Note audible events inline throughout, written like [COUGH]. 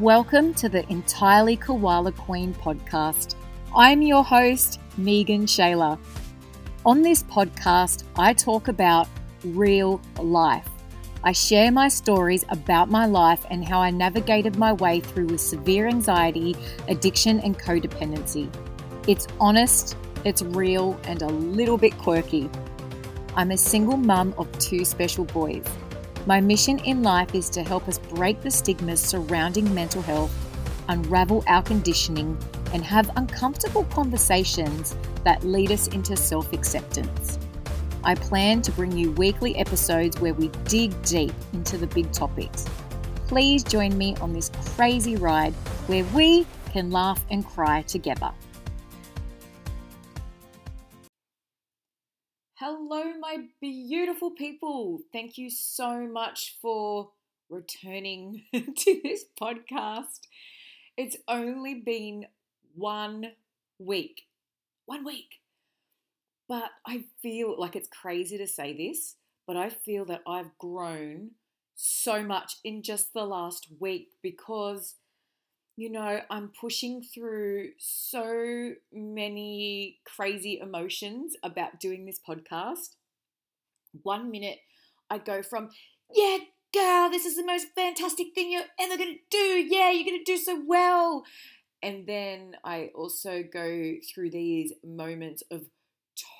Welcome to the Entirely Koala Queen podcast. I'm your host, Megan Shayla. On this podcast, I talk about real life. I share my stories about my life and how I navigated my way through with severe anxiety, addiction, and codependency. It's honest, it's real, and a little bit quirky. I'm a single mum of two special boys. My mission in life is to help us break the stigmas surrounding mental health, unravel our conditioning, and have uncomfortable conversations that lead us into self acceptance. I plan to bring you weekly episodes where we dig deep into the big topics. Please join me on this crazy ride where we can laugh and cry together. Hello, my beautiful people. Thank you so much for returning [LAUGHS] to this podcast. It's only been one week. One week. But I feel like it's crazy to say this, but I feel that I've grown so much in just the last week because you know, I'm pushing through so many crazy emotions about doing this podcast. One minute I go from, yeah, girl, this is the most fantastic thing you're ever going to do. Yeah, you're going to do so well. And then I also go through these moments of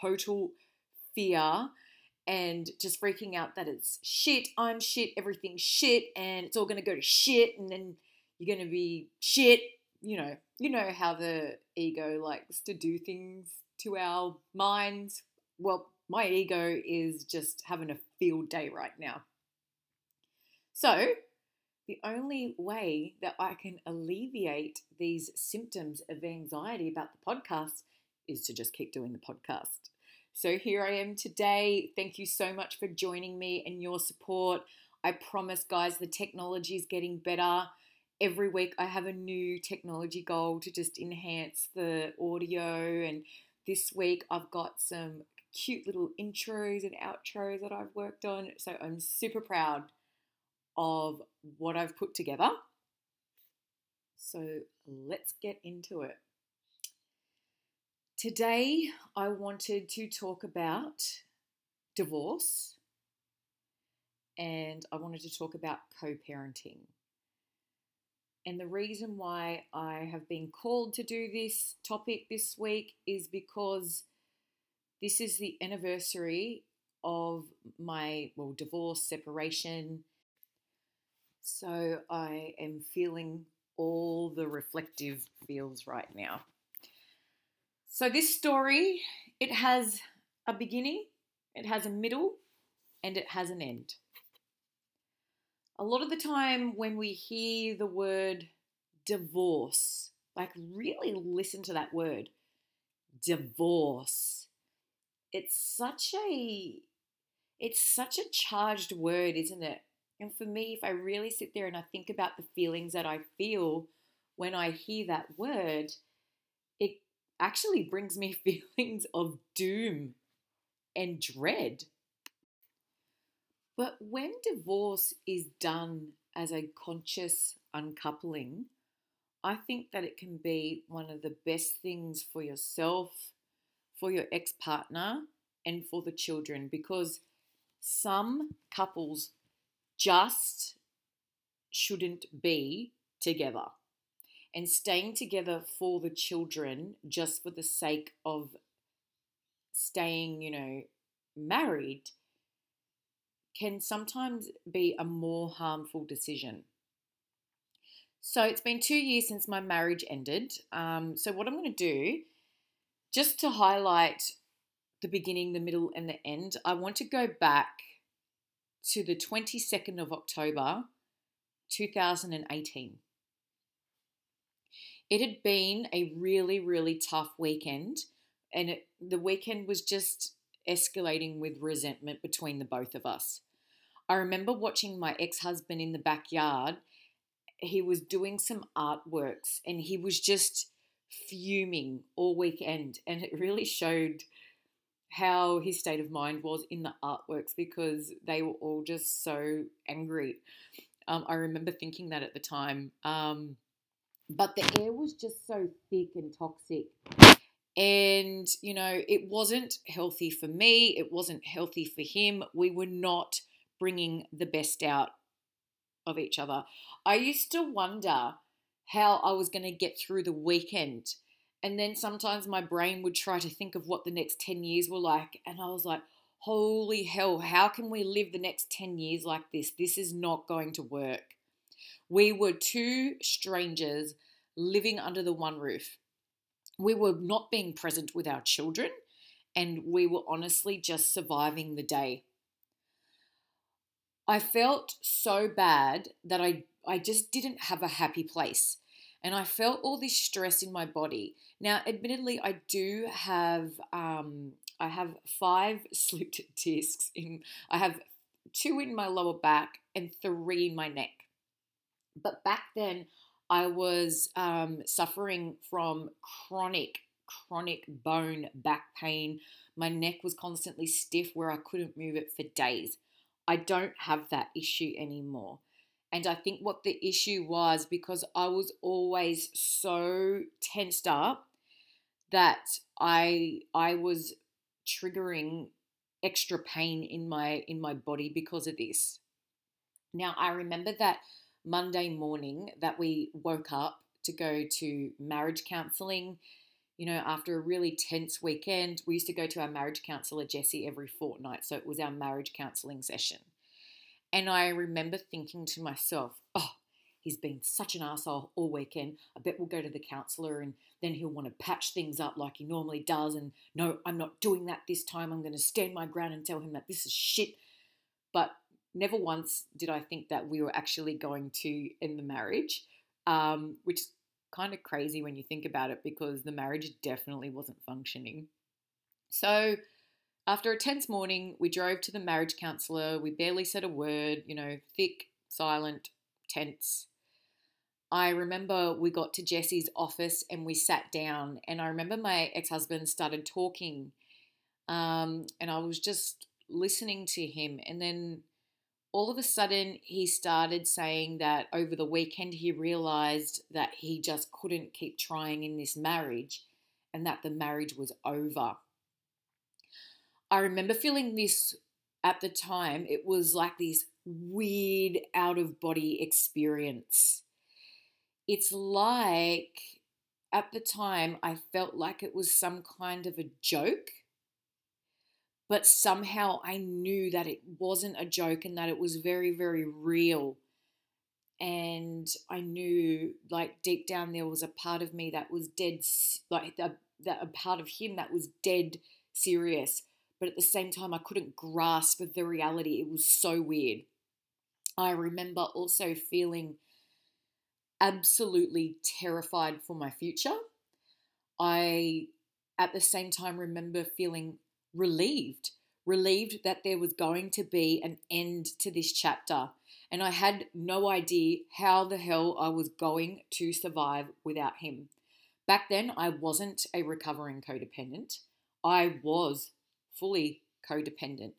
total fear and just freaking out that it's shit, I'm shit, everything's shit, and it's all going to go to shit. And then you're going to be shit. You know, you know how the ego likes to do things to our minds. Well, my ego is just having a field day right now. So, the only way that I can alleviate these symptoms of anxiety about the podcast is to just keep doing the podcast. So, here I am today. Thank you so much for joining me and your support. I promise, guys, the technology is getting better every week I have a new technology goal to just enhance the audio. And this week I've got some cute little intros and outros that I've worked on. So I'm super proud of what I've put together. So let's get into it. Today I wanted to talk about divorce and I wanted to talk about co parenting. And the reason why I have been called to do this topic this week is because this is the anniversary of my well divorce separation. So I am feeling all the reflective feels right now. So this story, it has a beginning, it has a middle, and it has an end a lot of the time when we hear the word divorce, like really listen to that word divorce. It's such a it's such a charged word, isn't it? And for me, if I really sit there and I think about the feelings that I feel when I hear that word, it actually brings me [LAUGHS] feelings of doom and dread. But when divorce is done as a conscious uncoupling, I think that it can be one of the best things for yourself, for your ex partner, and for the children because some couples just shouldn't be together. And staying together for the children just for the sake of staying, you know, married can sometimes be a more harmful decision. So it's been two years since my marriage ended. Um, so, what I'm going to do, just to highlight the beginning, the middle, and the end, I want to go back to the 22nd of October 2018. It had been a really, really tough weekend, and it, the weekend was just escalating with resentment between the both of us. I remember watching my ex husband in the backyard. He was doing some artworks and he was just fuming all weekend. And it really showed how his state of mind was in the artworks because they were all just so angry. Um, I remember thinking that at the time. Um, but the air was just so thick and toxic. And, you know, it wasn't healthy for me. It wasn't healthy for him. We were not bringing the best out of each other. I used to wonder how I was going to get through the weekend. And then sometimes my brain would try to think of what the next 10 years were like. And I was like, holy hell, how can we live the next 10 years like this? This is not going to work. We were two strangers living under the one roof. We were not being present with our children, and we were honestly just surviving the day. I felt so bad that I, I just didn't have a happy place. And I felt all this stress in my body. Now, admittedly, I do have um, I have five [LAUGHS] slipped discs in. I have two in my lower back and three in my neck. But back then, I was um, suffering from chronic, chronic bone back pain. My neck was constantly stiff where I couldn't move it for days. I don't have that issue anymore. And I think what the issue was because I was always so tensed up that I I was triggering extra pain in my in my body because of this. Now I remember that Monday morning that we woke up to go to marriage counseling. You know, after a really tense weekend, we used to go to our marriage counselor, Jesse, every fortnight. So it was our marriage counseling session. And I remember thinking to myself, oh, he's been such an asshole all weekend. I bet we'll go to the counselor and then he'll want to patch things up like he normally does. And no, I'm not doing that this time. I'm going to stand my ground and tell him that this is shit. But never once did I think that we were actually going to end the marriage, um, which kind of crazy when you think about it because the marriage definitely wasn't functioning. So, after a tense morning, we drove to the marriage counselor. We barely said a word, you know, thick, silent, tense. I remember we got to Jesse's office and we sat down, and I remember my ex husband started talking, um, and I was just listening to him. And then all of a sudden he started saying that over the weekend he realized that he just couldn't keep trying in this marriage and that the marriage was over. I remember feeling this at the time. It was like this weird out of body experience. It's like at the time I felt like it was some kind of a joke but somehow I knew that it wasn't a joke and that it was very, very real. And I knew, like, deep down, there was a part of me that was dead, like, a, that a part of him that was dead serious. But at the same time, I couldn't grasp the reality. It was so weird. I remember also feeling absolutely terrified for my future. I, at the same time, remember feeling relieved, relieved that there was going to be an end to this chapter. And I had no idea how the hell I was going to survive without him. Back then, I wasn't a recovering codependent. I was fully codependent.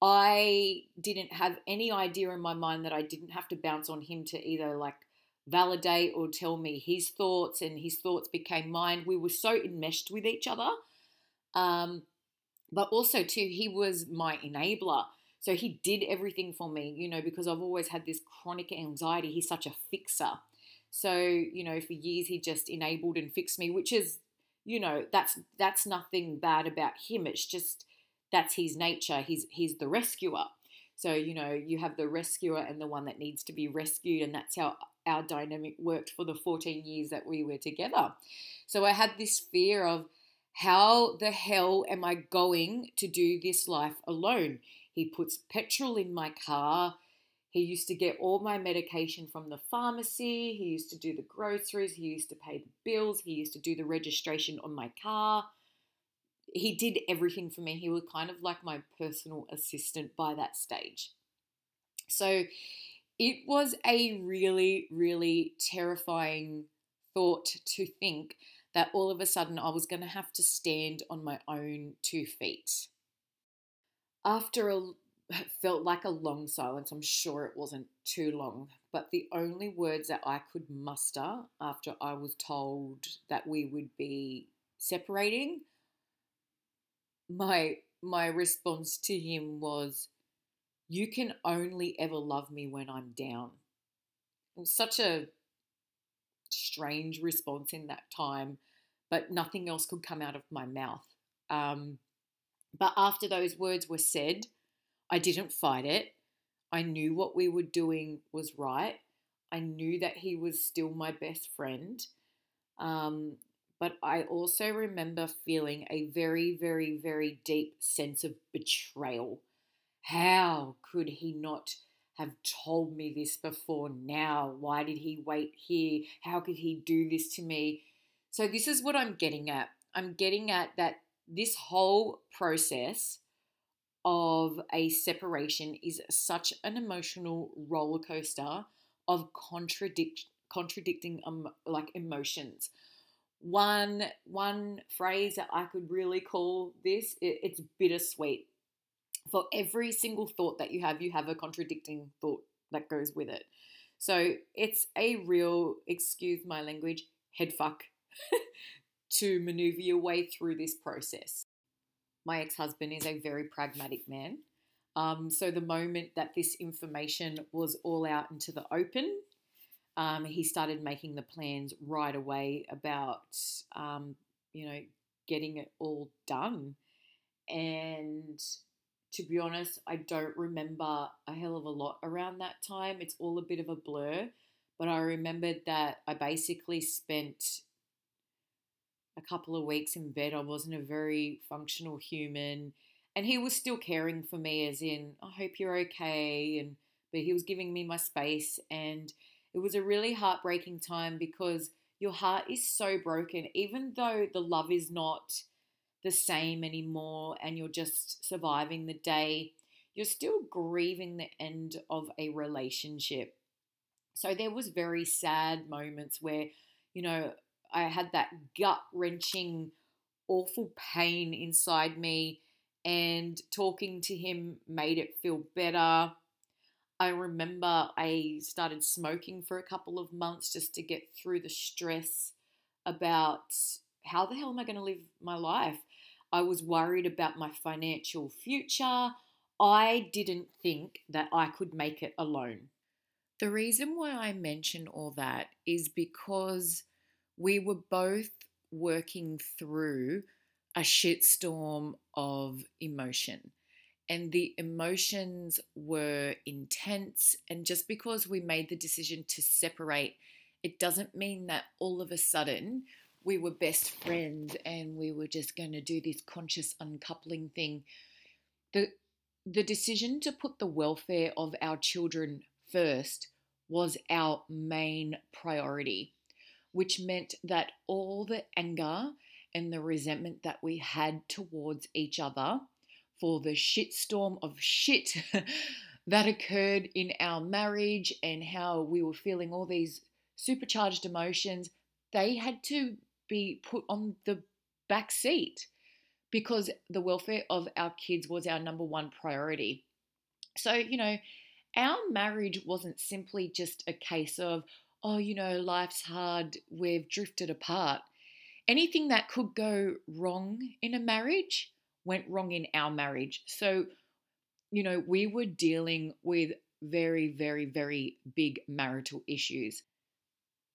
I didn't have any idea in my mind that I didn't have to bounce on him to either like validate or tell me his thoughts, and his thoughts became mine. We were so enmeshed with each other. Um, but also, too, he was my enabler. So he did everything for me, you know, because I've always had this chronic anxiety. He's such a fixer. So, you know, for years he just enabled and fixed me, which is, you know, that's that's nothing bad about him. It's just that's his nature. He's he's the rescuer. So, you know, you have the rescuer and the one that needs to be rescued, and that's how our dynamic worked for the 14 years that we were together. So I had this fear of how the hell am I going to do this life alone? He puts petrol in my car. He used to get all my medication from the pharmacy. He used to do the groceries. He used to pay the bills. He used to do the registration on my car. He did everything for me. He was kind of like my personal assistant by that stage. So it was a really, really terrifying thought to think that all of a sudden I was going to have to stand on my own two feet. After a [SIGHS] felt like a long silence, I'm sure it wasn't too long, but the only words that I could muster after I was told that we would be separating, my my response to him was, "You can only ever love me when I'm down." It was such a strange response in that time, but nothing else could come out of my mouth. Um, but after those words were said, I didn't fight it. I knew what we were doing was right. I knew that he was still my best friend. Um, but I also remember feeling a very, very, very deep sense of betrayal. How could he not have told me this before now? Why did he wait here? How could he do this to me? So, this is what I'm getting at. I'm getting at that this whole process of a separation is such an emotional roller coaster of contradict contradicting um, like emotions. One one phrase that I could really call this it, it's bittersweet. For every single thought that you have, you have a contradicting thought that goes with it. So it's a real, excuse my language, head fuck [LAUGHS] to maneuver your way through this process my ex husband is a very pragmatic man. Um, so the moment that this information was all out into the open, um, he started making the plans right away about, um, you know, getting it all done. And to be honest, I don't remember a hell of a lot around that time. It's all a bit of a blur. But I remembered that I basically spent a couple of weeks in bed. I wasn't a very functional human. And he was still caring for me, as in, I hope you're okay. And but he was giving me my space. And it was a really heartbreaking time because your heart is so broken, even though the love is not the same anymore and you're just surviving the day, you're still grieving the end of a relationship. So there was very sad moments where, you know, I had that gut wrenching, awful pain inside me, and talking to him made it feel better. I remember I started smoking for a couple of months just to get through the stress about how the hell am I going to live my life? I was worried about my financial future. I didn't think that I could make it alone. The reason why I mention all that is because we were both working through a shitstorm of emotion. And the emotions were intense. And just because we made the decision to separate, it doesn't mean that all of a sudden we were best friends and we were just going to do this conscious uncoupling thing. The, the decision to put the welfare of our children first was our main priority which meant that all the anger and the resentment that we had towards each other for the shitstorm of shit [LAUGHS] that occurred in our marriage and how we were feeling all these supercharged emotions, they had to be put on the back seat because the welfare of our kids was our number one priority. So, you know, our marriage wasn't simply just a case of, oh, you know, life's hard, we've drifted apart. Anything that could go wrong in a marriage went wrong in our marriage. So, you know, we were dealing with very, very, very big marital issues.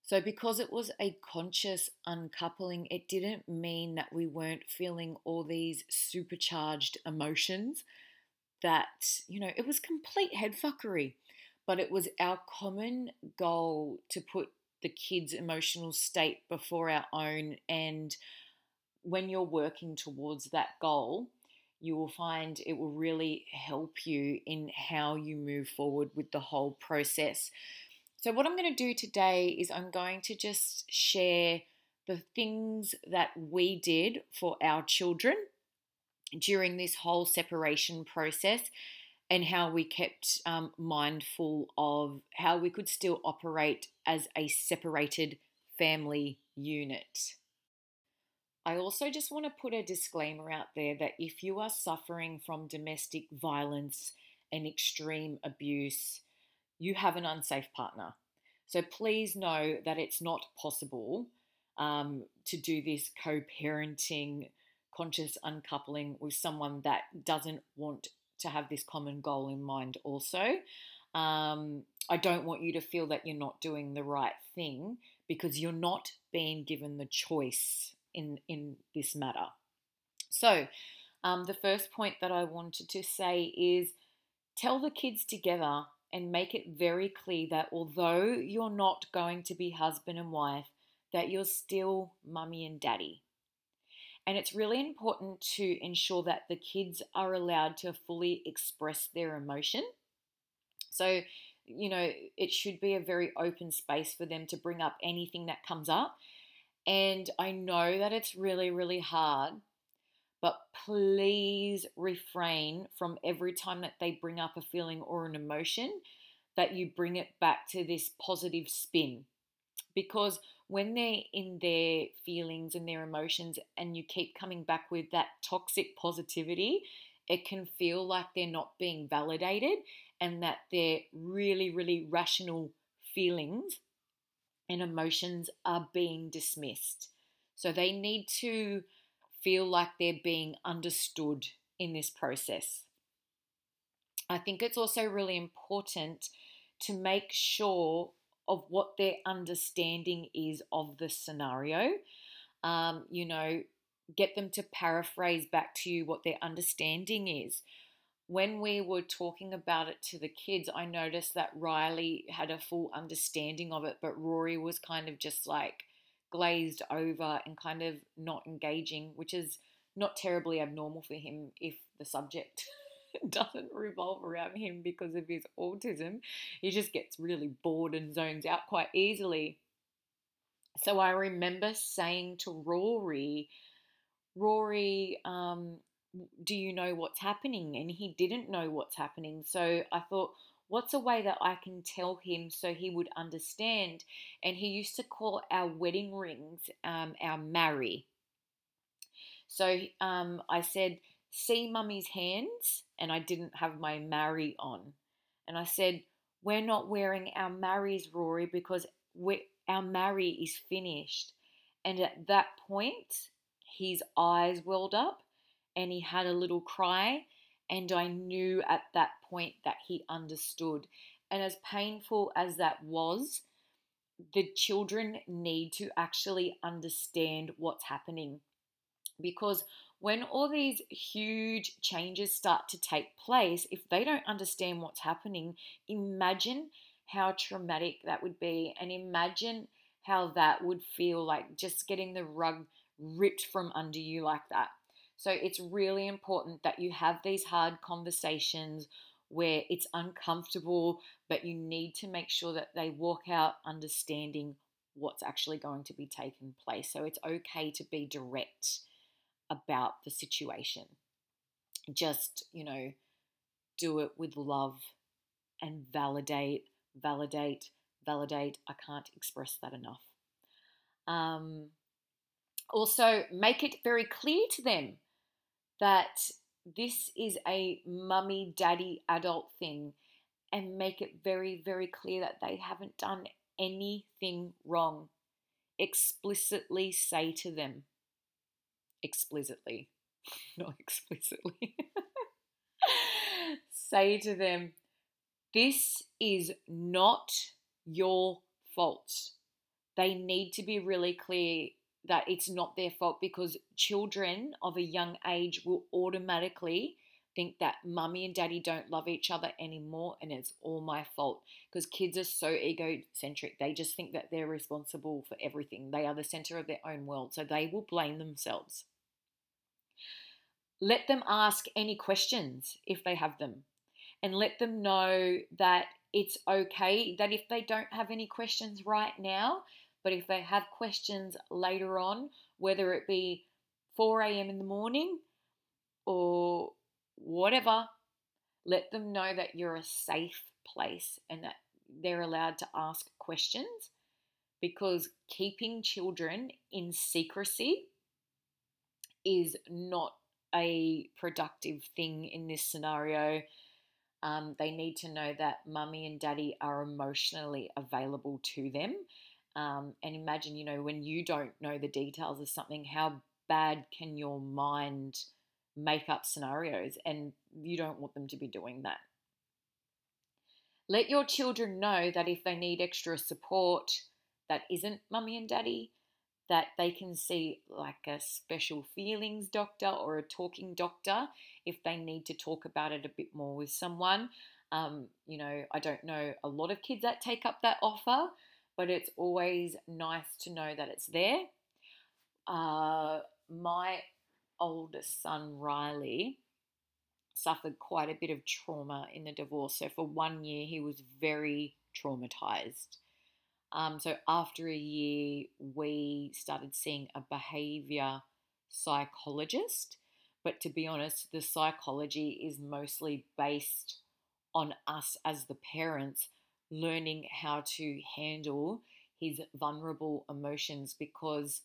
So, because it was a conscious uncoupling, it didn't mean that we weren't feeling all these supercharged emotions. That, you know, it was complete headfuckery but it was our common goal to put the kids' emotional state before our own. And when you're working towards that goal, you will find it will really help you in how you move forward with the whole process. So, what I'm going to do today is I'm going to just share the things that we did for our children during this whole separation process and how we kept um, mindful of how we could still operate as a separated family unit. I also just want to put a disclaimer out there that if you are suffering from domestic violence and extreme abuse, you have an unsafe partner. So please know that it's not possible um, to do this co parenting, conscious uncoupling with someone that doesn't want to have this common goal in mind, also. Um, I don't want you to feel that you're not doing the right thing because you're not being given the choice in, in this matter. So, um, the first point that I wanted to say is tell the kids together and make it very clear that although you're not going to be husband and wife, that you're still mummy and daddy. And it's really important to ensure that the kids are allowed to fully express their emotion. So, you know, it should be a very open space for them to bring up anything that comes up. And I know that it's really, really hard but please refrain from every time that they bring up a feeling or an emotion that you bring it back to this positive spin. Because when they're in their feelings and their emotions and you keep coming back with that toxic positivity, it can feel like they're not being validated and that their really, really rational feelings and emotions are being dismissed. So they need to feel like they're being understood in this process. I think it's also really important to make sure of what their understanding is of the scenario. Um, you know, get them to paraphrase back to you what their understanding is. When we were talking about it to the kids, I noticed that Riley had a full understanding of it, but Rory was kind of just like, glazed over and kind of not engaging, which is not terribly abnormal for him if the subject [LAUGHS] doesn't revolve around him because of his autism. He just gets really bored and zones out quite easily. So I remember saying to Rory, Rory, um, do you know what's happening? And he didn't know what's happening. So I thought, What's a way that I can tell him so he would understand? And he used to call our wedding rings um, our marry. So um, I said, See mummy's hands? And I didn't have my marry on. And I said, We're not wearing our marries, Rory, because our marry is finished. And at that point, his eyes welled up and he had a little cry and I knew at that point that he understood. And as painful as that was, the children need to actually understand what's happening. Because when all these huge changes start to take place, if they don't understand what's happening, imagine how traumatic that would be. And imagine how that would feel like just getting the rug ripped from under you like that. So it's really important that you have these hard conversations where it's uncomfortable, but you need to make sure that they walk out understanding what's actually going to be taking place. So it's okay to be direct about the situation. Just, you know, do it with love and validate, validate, validate. I can't express that enough. Um, also, make it very clear to them that this is a mummy daddy adult thing and make it very, very clear that they haven't done anything wrong. Explicitly say to them, explicitly, [LAUGHS] not explicitly, [LAUGHS] say to them, this is not your fault. They need to be really clear that it's not their fault because children of a young age will automatically think that mummy and daddy don't love each other anymore and it's all my fault. Because kids are so egocentric they just think that they're responsible for everything. They are the center of their own world so they will blame themselves. Let them ask any questions if they have them and let them know that it's okay that if they don't have any questions right now but if they have questions later on, whether it be 4 a.m. in the morning or whatever, let them know that you're a safe place and that they're allowed to ask questions because keeping children in secrecy is not a productive thing in this scenario. Um, they need to know that mummy and daddy are emotionally available to them. Um, and imagine, you know, when you don't know the details of something, how bad can your mind make up scenarios? And you don't want them to be doing that. Let your children know that if they need extra support that isn't mummy and daddy, that they can see like a special feelings doctor or a talking doctor if they need to talk about it a bit more with someone. Um, you know, I don't know a lot of kids that take up that offer, but it's always nice to know that it's there. Uh, my oldest son, Riley, suffered quite a bit of trauma in the divorce. So for one year, he was very traumatized. Um, so after a year, we started seeing a behavior psychologist. But to be honest, the psychology is mostly based on us as the parents learning how to handle his vulnerable emotions because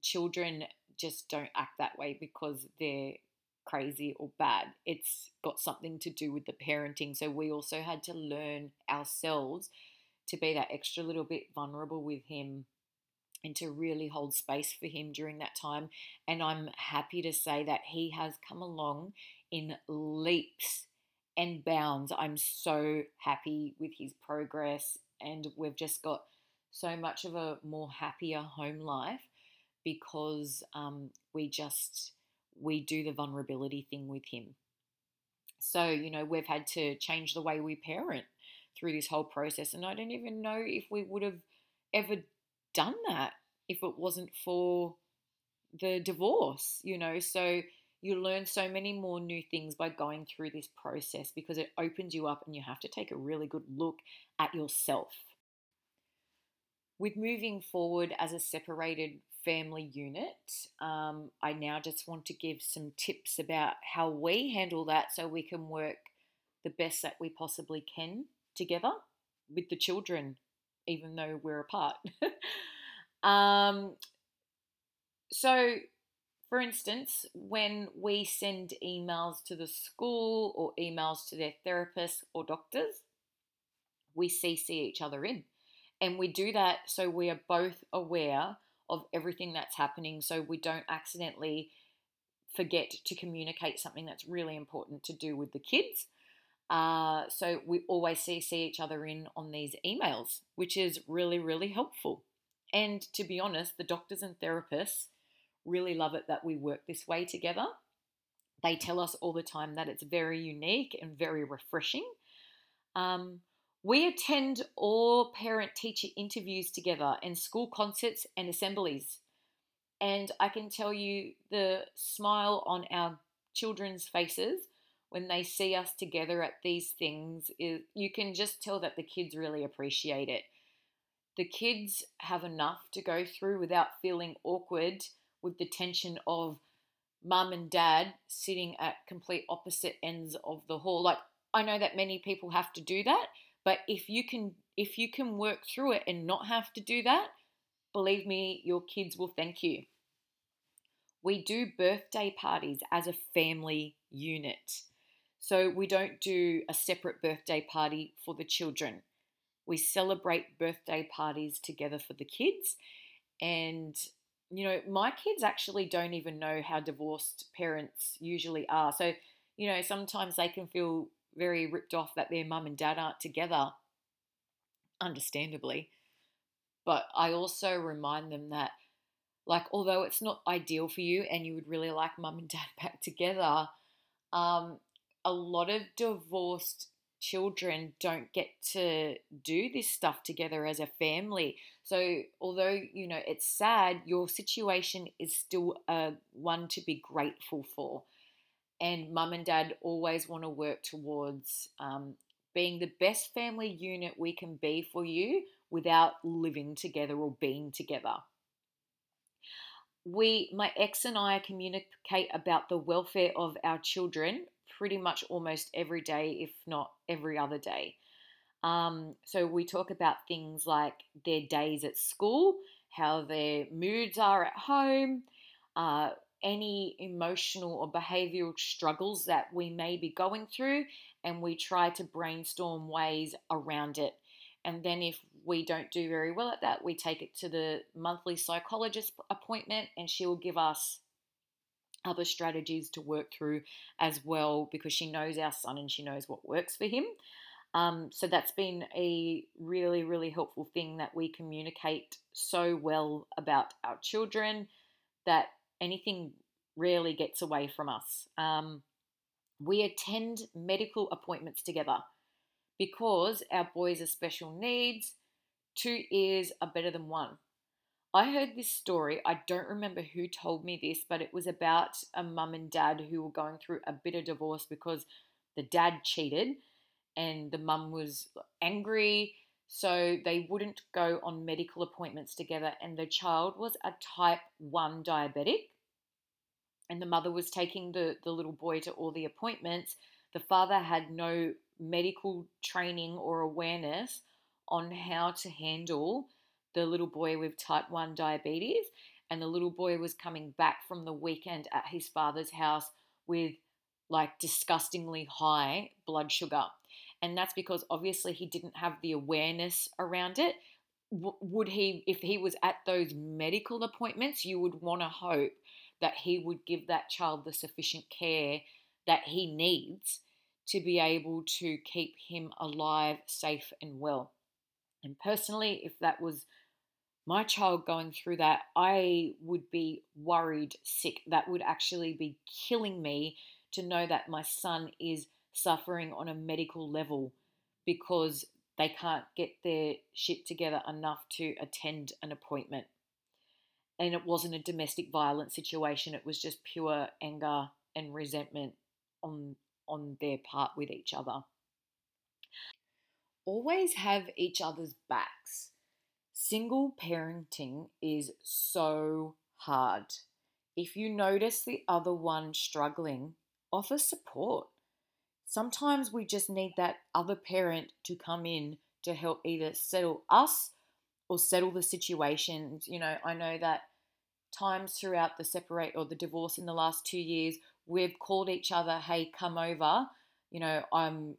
children just don't act that way because they're crazy or bad. It's got something to do with the parenting. So we also had to learn ourselves to be that extra little bit vulnerable with him and to really hold space for him during that time. And I'm happy to say that he has come along in leaps and bounds. I'm so happy with his progress, and we've just got so much of a more happier home life because um, we just we do the vulnerability thing with him. So you know we've had to change the way we parent through this whole process. And I don't even know if we would have ever done that if it wasn't for the divorce, you know. So you learn so many more new things by going through this process because it opens you up and you have to take a really good look at yourself. With moving forward as a separated family unit, um, I now just want to give some tips about how we handle that so we can work the best that we possibly can together with the children, even though we're apart. [LAUGHS] um, so, for instance, when we send emails to the school or emails to their therapists or doctors, we CC each other in. And we do that so we are both aware of everything that's happening so we don't accidentally forget to communicate something that's really important to do with the kids uh, so we always see each other in on these emails, which is really, really helpful. And to be honest, the doctors and therapists really love it that we work this way together. They tell us all the time that it's very unique and very refreshing. Um, we attend all parent teacher interviews together and school concerts and assemblies. And I can tell you the smile on our children's faces when they see us together at these things is you can just tell that the kids really appreciate it. The kids have enough to go through without feeling awkward with the tension of mum and dad sitting at complete opposite ends of the hall. Like I know that many people have to do that, but if you can if you can work through it and not have to do that, believe me, your kids will thank you. We do birthday parties as a family unit. So we don't do a separate birthday party for the children. We celebrate birthday parties together for the kids. And, you know, my kids actually don't even know how divorced parents usually are. So, you know, sometimes they can feel very ripped off that their mum and dad aren't together, understandably. But I also remind them that, like, although it's not ideal for you and you would really like mum and [LAUGHS] dad back together, um, a lot of divorced children don't get to do this stuff together as a family. So, although you know it's sad, your situation is still a one to be grateful for. And mum and dad always want to work towards um, being the best family unit we can be for you without living together or being together. We, my ex and I, communicate about the welfare of our children pretty much almost every day, if not every other day. Um, so we talk about things like their days at school, how their moods are at home, uh, any emotional or behavioral struggles that we may be going through, and we try to brainstorm ways around it. And then if we don't do very well at that, we take it to the monthly psychologist appointment and she will give us other strategies to work through as well because she knows our son and she knows what works for him. Um, so that's been a really, really helpful thing that we communicate so well about our children that anything rarely gets away from us. Um, we attend medical appointments together because our boys are special needs. Two ears are better than one. I heard this story. I don't remember who told me this, but it was about a mum and dad who were going through a bitter divorce because the dad cheated and the mum was angry. So they wouldn't go on medical appointments together, and the child was a type 1 diabetic. And the mother was taking the, the little boy to all the appointments. The father had no medical training or awareness on how to handle the little boy with type 1 diabetes. And the little boy was coming back from the weekend at his father's house with like disgustingly high blood sugar. And that's because obviously he didn't have the awareness around it. Would he, if he was at those medical appointments, you would want to hope that he would give that child the sufficient care that he needs to be able to keep him alive, safe, and well. And personally, if that was my child going through that, I would be worried sick. That would actually be killing me to know that my son is suffering on a medical level because they can't get their shit together enough to attend an appointment. And it wasn't a domestic violence situation, it was just pure anger and resentment on, on their part with each other. Always have each other's backs. Single parenting is so hard. If you notice the other one struggling, offer support. Sometimes we just need that other parent to come in to help either settle us or settle the situations. You know, I know that times throughout the separate or the divorce in the last two years, we've called each other, hey, come over. You know, I'm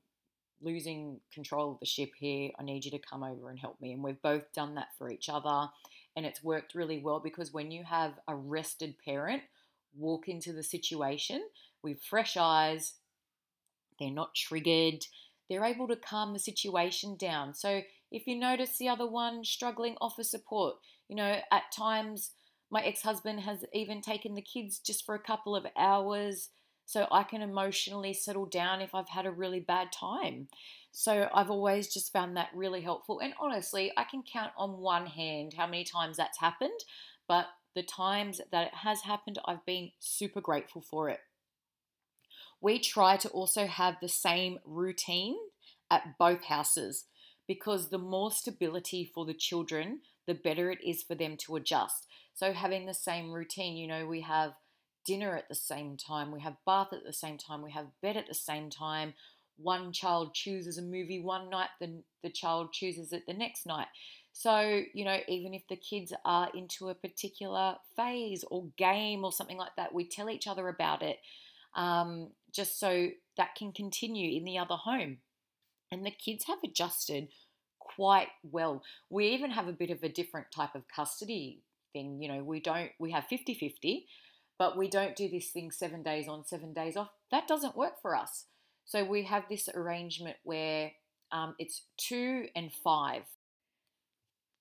losing control of the ship here. I need you to come over and help me. And we've both done that for each other. And it's worked really well because when you have a rested parent walk into the situation with fresh eyes, they're not triggered, they're able to calm the situation down. So if you notice the other one struggling, offer support. You know, at times my ex husband has even taken the kids just for a couple of hours so I can emotionally settle down if I've had a really bad time. So I've always just found that really helpful. And honestly, I can count on one hand how many times that's happened, but the times that it has happened, I've been super grateful for it we try to also have the same routine at both houses because the more stability for the children, the better it is for them to adjust. So, having the same routine, you know, we have dinner at the same time, we have bath at the same time, we have bed at the same time. One child chooses a movie one night, then the child chooses it the next night. So, you know, even if the kids are into a particular phase or game or something like that, we tell each other about it um, just so that can continue in the other home. And the kids have adjusted quite well. We even have a bit of a different type of custody thing. You know, we don't, we have 50 50, but we don't do this thing seven days on, seven days off. That doesn't work for us. So we have this arrangement where um, it's two and five.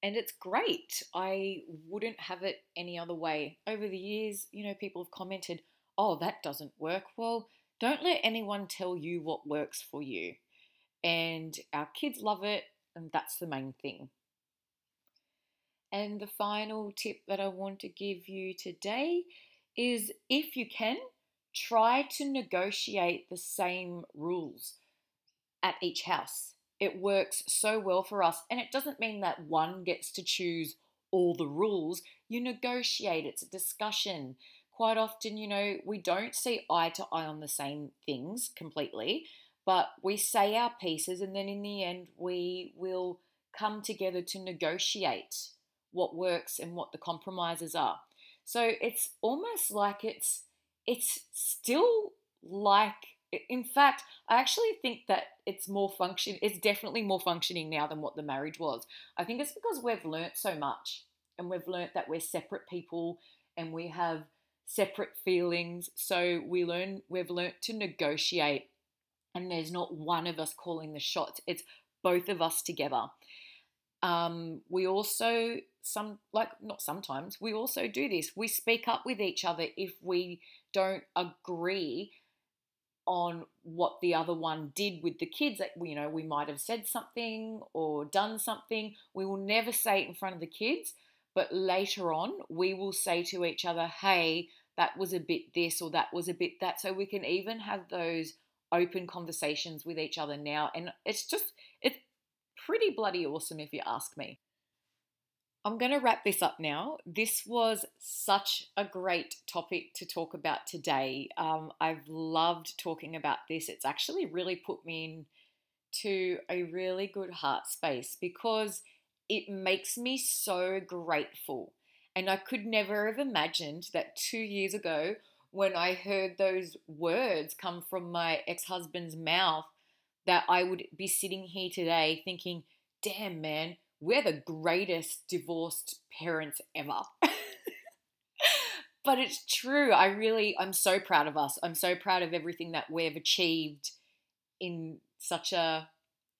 And it's great. I wouldn't have it any other way. Over the years, you know, people have commented, oh, that doesn't work. Well, don't let anyone tell you what works for you. And our kids love it, and that's the main thing. And the final tip that I want to give you today is if you can, try to negotiate the same rules at each house. It works so well for us, and it doesn't mean that one gets to choose all the rules. You negotiate, it's a discussion quite often, you know, we don't see eye to eye on the same things completely, but we say our pieces and then in the end we will come together to negotiate what works and what the compromises are. So it's almost like it's it's still like In fact, I actually think that it's more function. It's definitely more functioning now than what the marriage was. I think it's because we've learnt so much, and we've learnt that we're separate people, and we have separate feelings. So we learn. We've learnt to negotiate, and there's not one of us calling the shots. It's both of us together. Um, we also some like not sometimes we also do this. We speak up with each other if we don't agree on what the other one did with the kids. That you know, we might have said something or done something. We will never say it in front of the kids, but later on, we will say to each other, "Hey, that was a bit this or that was a bit that." So we can even have those open conversations with each other now, and it's just it's pretty bloody awesome if you ask me. I'm going to wrap this up now. This was such a great topic to talk about today. Um, I've loved talking about this. It's actually really put me into a really good heart space because it makes me so grateful. And I could never have imagined that two years ago, when I heard those words come from my ex husband's mouth, that I would be sitting here today thinking, damn, man we're the greatest divorced parents ever. but it's true. I really, I'm so proud of us. I'm so proud of everything that we've achieved in such a,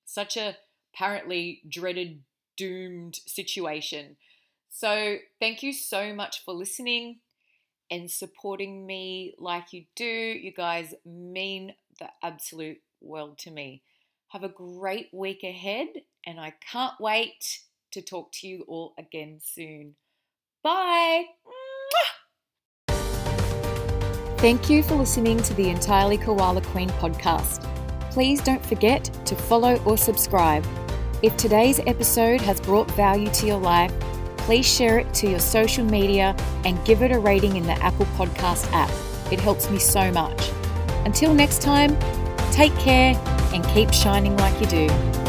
such a apparently dreaded, doomed situation. So thank you so much for listening and supporting me like you do. You guys mean the absolute world to me. Have a great week ahead, and I can't wait to talk to you all again soon. Bye. Thank you for listening to the Entirely Koala Queen podcast. Please don't forget to follow or subscribe. If today's episode has brought value to your life, please share it to your social media and give it a rating in the Apple Podcast app. It helps me so much. Until next time, take care and keep shining like you do.